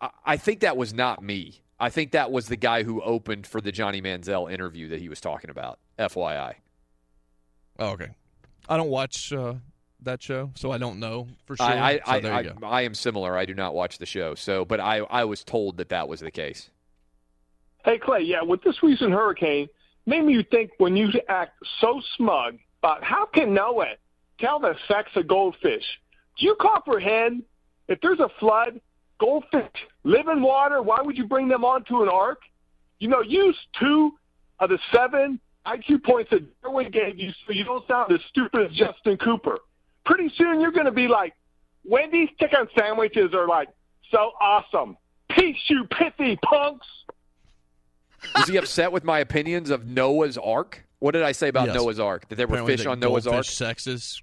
I, I think that was not me. I think that was the guy who opened for the Johnny Manziel interview that he was talking about. FYI. Oh, okay. I don't watch uh, that show, so I don't know for sure. I I, so there I, you go. I, I am similar. I do not watch the show, so but I I was told that that was the case. Hey, Clay, yeah, with this recent hurricane, made me think when you act so smug about how can Noah tell the sex of goldfish? Do you comprehend if there's a flood, goldfish live in water, why would you bring them onto an ark? You know, use two of the seven IQ points that Darwin gave you so you don't sound as stupid as Justin Cooper. Pretty soon you're going to be like, Wendy's chicken sandwiches are like so awesome. Peace, you pithy punks. Is he upset with my opinions of Noah's Ark? What did I say about Yes. Noah's Ark? That there were fish on Noah's Ark? goldfish sexes.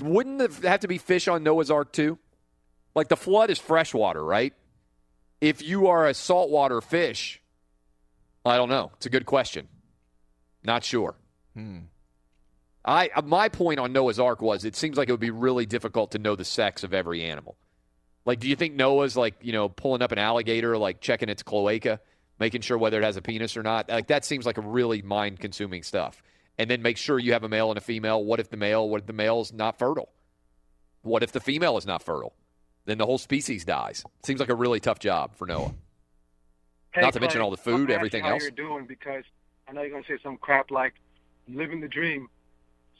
Wouldn't it have to be fish on Noah's Ark too? Like the flood is freshwater, right? If you are a saltwater fish, I don't know. It's a good question. Not sure. Hmm. I uh, my point on Noah's Ark was it seems like it would be really difficult to know the sex of every animal. Like, do you think Noah's like you know pulling up an alligator, like checking its cloaca, making sure whether it has a penis or not? Like that seems like a really mind consuming stuff. And then make sure you have a male and a female. What if the male? What if the male is not fertile? What if the female is not fertile? Then the whole species dies. Seems like a really tough job for Noah. Hey, Not to mention all the food, everything else. you're doing because I know you're going to say some crap like living the dream.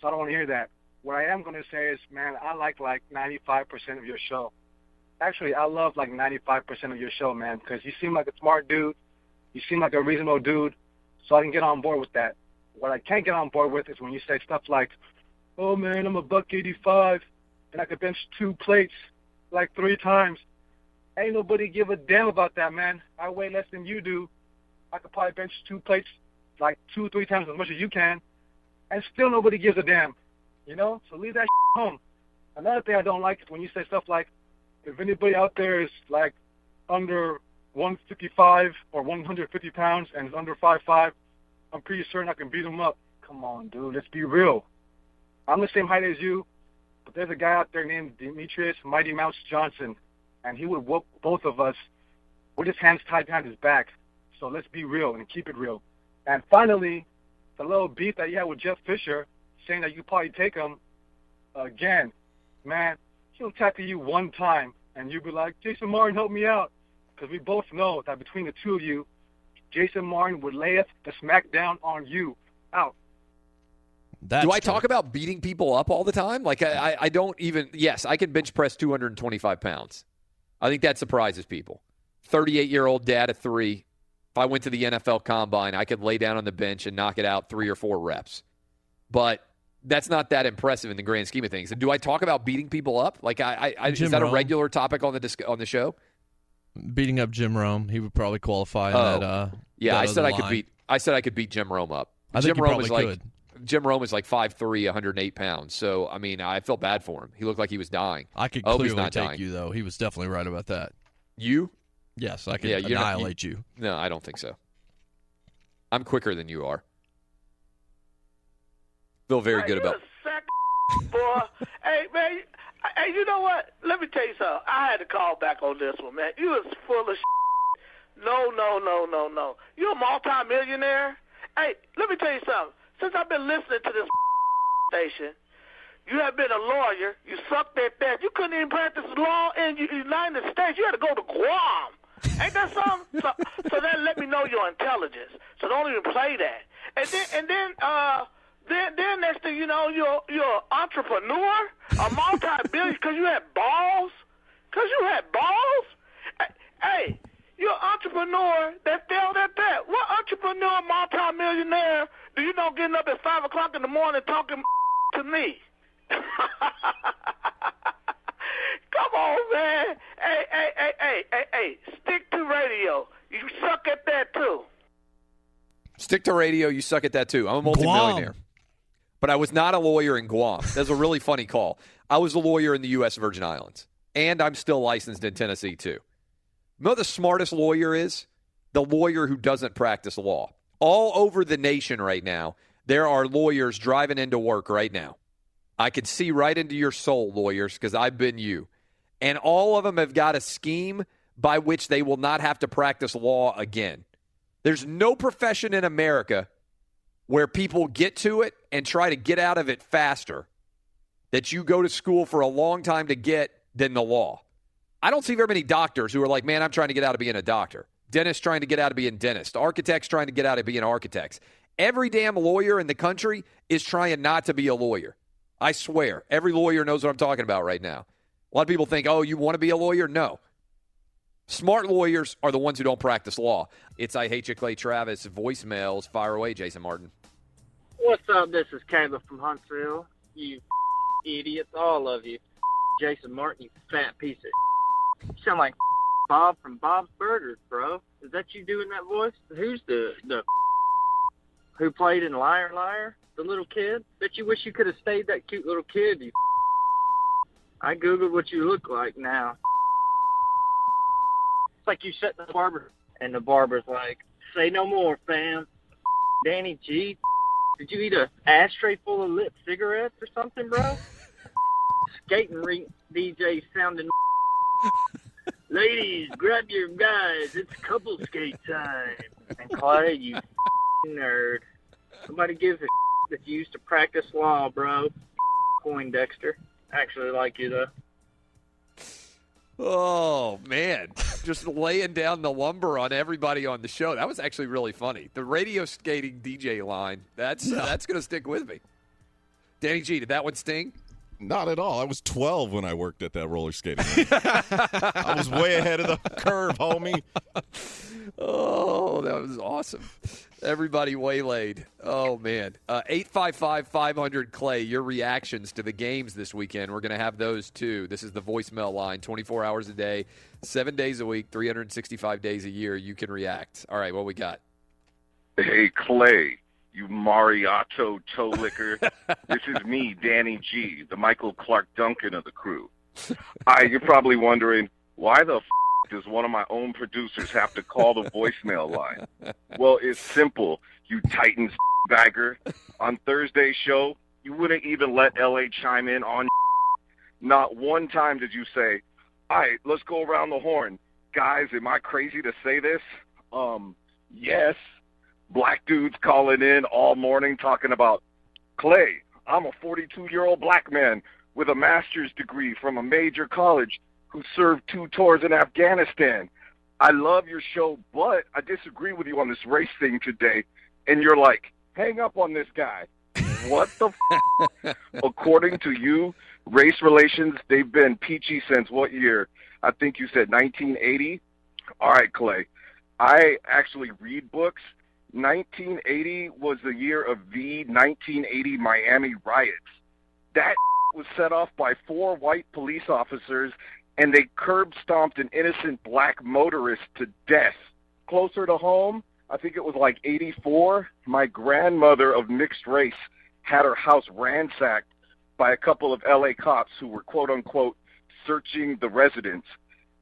So I don't want to hear that. What I am going to say is, man, I like like 95% of your show. Actually, I love like 95% of your show, man, because you seem like a smart dude. You seem like a reasonable dude. So I can get on board with that. What I can't get on board with is when you say stuff like, "Oh man, I'm a buck 85, and I could bench two plates like three times." Ain't nobody give a damn about that, man. I weigh less than you do. I could probably bench two plates like two, three times as much as you can, and still nobody gives a damn. You know? So leave that home. Another thing I don't like is when you say stuff like, if anybody out there is like under 155 or 150 pounds and is under 5'5", I'm pretty certain I can beat him up. Come on, dude. Let's be real. I'm the same height as you, but there's a guy out there named Demetrius Mighty Mouse Johnson, and he would whoop both of us with his hands tied behind his back. So let's be real and keep it real. And finally, the little beef that you had with Jeff Fisher, saying that you probably take him again, man, he'll tackle you one time, and you'll be like, Jason Martin, help me out. Because we both know that between the two of you, Jason Martin would lay the smack down on you. Out. Do I talk about beating people up all the time? Like I, I, I don't even. Yes, I can bench press 225 pounds. I think that surprises people. 38 year old dad of three. If I went to the NFL Combine, I could lay down on the bench and knock it out three or four reps. But that's not that impressive in the grand scheme of things. And do I talk about beating people up? Like I, I, is that a regular topic on the disc, on the show? Beating up Jim Rome, he would probably qualify Oh. that. Uh, Yeah, that I said I could beat. I said I could beat Jim Rome up. I Jim Rome is like could. Jim Rome is like 5'3", 108 pounds. So I mean, I felt bad for him. He looked like he was dying. I could I hope he's clearly not take dying. you though. He was definitely right about that. You? Yes, I can Yeah, you're not- annihilate you. No, I don't think so. I'm quicker than you are. Feel very good about. (laughs) boy. hey man, hey, you know what? Let me tell you something. I had to call back on this one, man. You was full of. (laughs) No, no, no, no, no. You're a multi-millionaire. Hey, let me tell you something. Since I've been listening to this (laughs) station, you have been a lawyer. You sucked at that. You couldn't even practice law in the United States. You had to go to Guam. Ain't that something? so, so that let me know your intelligence. So don't even play that. And then, and then, uh, then, then next thing you know, you're you're an entrepreneur, a multi-billion, because you had balls. Because you had balls. Hey, you're an entrepreneur that failed at that. What entrepreneur, multi-millionaire, do you know getting up at five o'clock in the morning talking (laughs) to me? (laughs) Come on, man. Hey, hey, hey, hey, hey, hey. Stick to radio. You suck at that too. Stick to radio. You suck at that too. I'm a multimillionaire. But I was not a lawyer in Guam. That's a really funny call. I was a lawyer in the U.S. Virgin Islands, and I'm still licensed in Tennessee too. You know the smartest lawyer is? The lawyer who doesn't practice law. All over the nation right now, there are lawyers driving into work right now. I can see right into your soul, lawyers, because I've been you. And all of them have got a scheme by which they will not have to practice law again. There's no profession in America where people get to it and try to get out of it faster that you go to school for a long time to get than the law. I don't see very many doctors who are like, man, I'm trying to get out of being a doctor. Dentists trying to get out of being dentists. Architects trying to get out of being architects. Every damn lawyer in the country is trying not to be a lawyer. I swear. Every lawyer knows what I'm talking about right now. A lot of people think, oh, you want to be a lawyer? No. Smart lawyers are the ones who don't practice law. It's I Hate You, Clay Travis. Voicemails. Fire away, Jason Martin. What's up? This is Caleb from Huntsville. You (laughs) idiots, all of you. Jason Martin, you fat piece of. You (laughs) sound like (laughs) Bob from Bob's Burgers, bro. Is that you doing that voice? Who's the the who played in Liar Liar? The little kid? Bet you wish you could have stayed that cute little kid. You. I googled what you look like now. It's like you in the barber, and the barber's like, "Say no more, fam." Danny G, did you eat a ashtray full of lit cigarettes or something, bro? Skating rink DJ sounding. Ladies, grab your guys. It's couple skate time. And Clay, you nerd. Somebody gives a that you used to practice law, bro. Poindexter. Actually like you though. Oh man, (laughs) just laying down the lumber on everybody on the show. That was actually really funny. The radio skating DJ line. That's uh, that's going to stick with me. Danny G, did that one sting? Not at all. I was 12 when I worked at that roller skating. (laughs) I was way ahead of the curve, homie. Oh, that was awesome. Everybody waylaid. Oh, man. Uh, 855 500 Clay, your reactions to the games this weekend. We're going to have those too. This is the voicemail line 24 hours a day, seven days a week, 365 days a year. You can react. All right, what we got? Hey, Clay, you Mariota toe licker. this is me, Danny G, the Michael Clarke Duncan of the crew. I, you're probably wondering, why the f- does one of my own producers have to call the voicemail line? Well, it's simple, you Titans (laughs) bagger. On Thursday's show, you wouldn't even let LA chime in on (laughs) not one time did you say, all right, let's go around the horn. Guys, am I crazy to say this? Um, yes. Black dudes calling in all morning talking about Clay, I'm a 42 year old black man with a master's degree from a major college who served two tours in Afghanistan. I love your show, but I disagree with you on this race thing today. And you're like, hang up on this guy. What the f- (laughs) According to you, race relations, they've been peachy since what year? I think you said 1980. All right, Clay. I actually read books. 1980 was the year of the 1980 Miami riots. That (laughs) was set off by four white police officers, and they curb stomped an innocent black motorist to death. Closer to home, I think it was like 84. My grandmother of mixed race had her house ransacked by a couple of LA cops who were quote unquote searching the residence.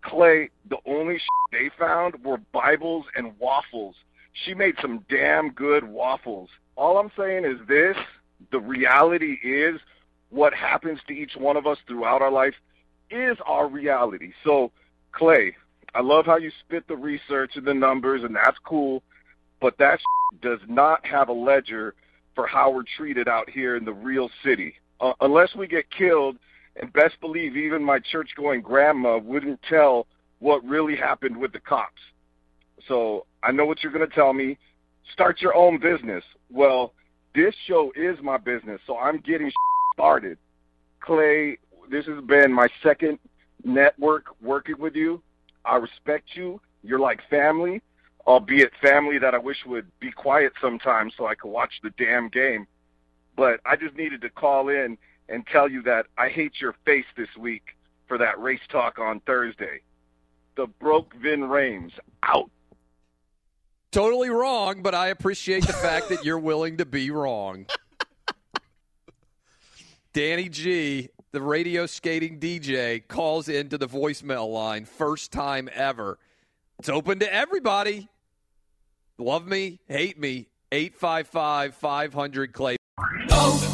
Clay, the only they found were Bibles and waffles. She made some damn good waffles. All I'm saying is this the reality is what happens to each one of us throughout our life is our reality. So, Clay, I love how you spit the research and the numbers, and that's cool, but that (laughs) does not have a ledger for how we're treated out here in the real city. Uh, unless we get killed, and best believe even my church going grandma wouldn't tell what really happened with the cops. So I know what you're going to tell me. Start your own business. Well, this show is my business, so I'm getting (laughs) started. Clay, this has been my second network working with you. I respect you. You're like family, albeit family that I wish would be quiet sometimes so I could watch the damn game. But I just needed to call in and tell you that I hate your face this week for that race talk on Thursday. The broke Ving Rhames out. Totally wrong, but I appreciate the fact that you're willing to be wrong. (laughs) Danny G, the radio skating DJ, calls into the voicemail line, first time ever. It's open to everybody. Love me, hate me. 855 500 Clay. Oh,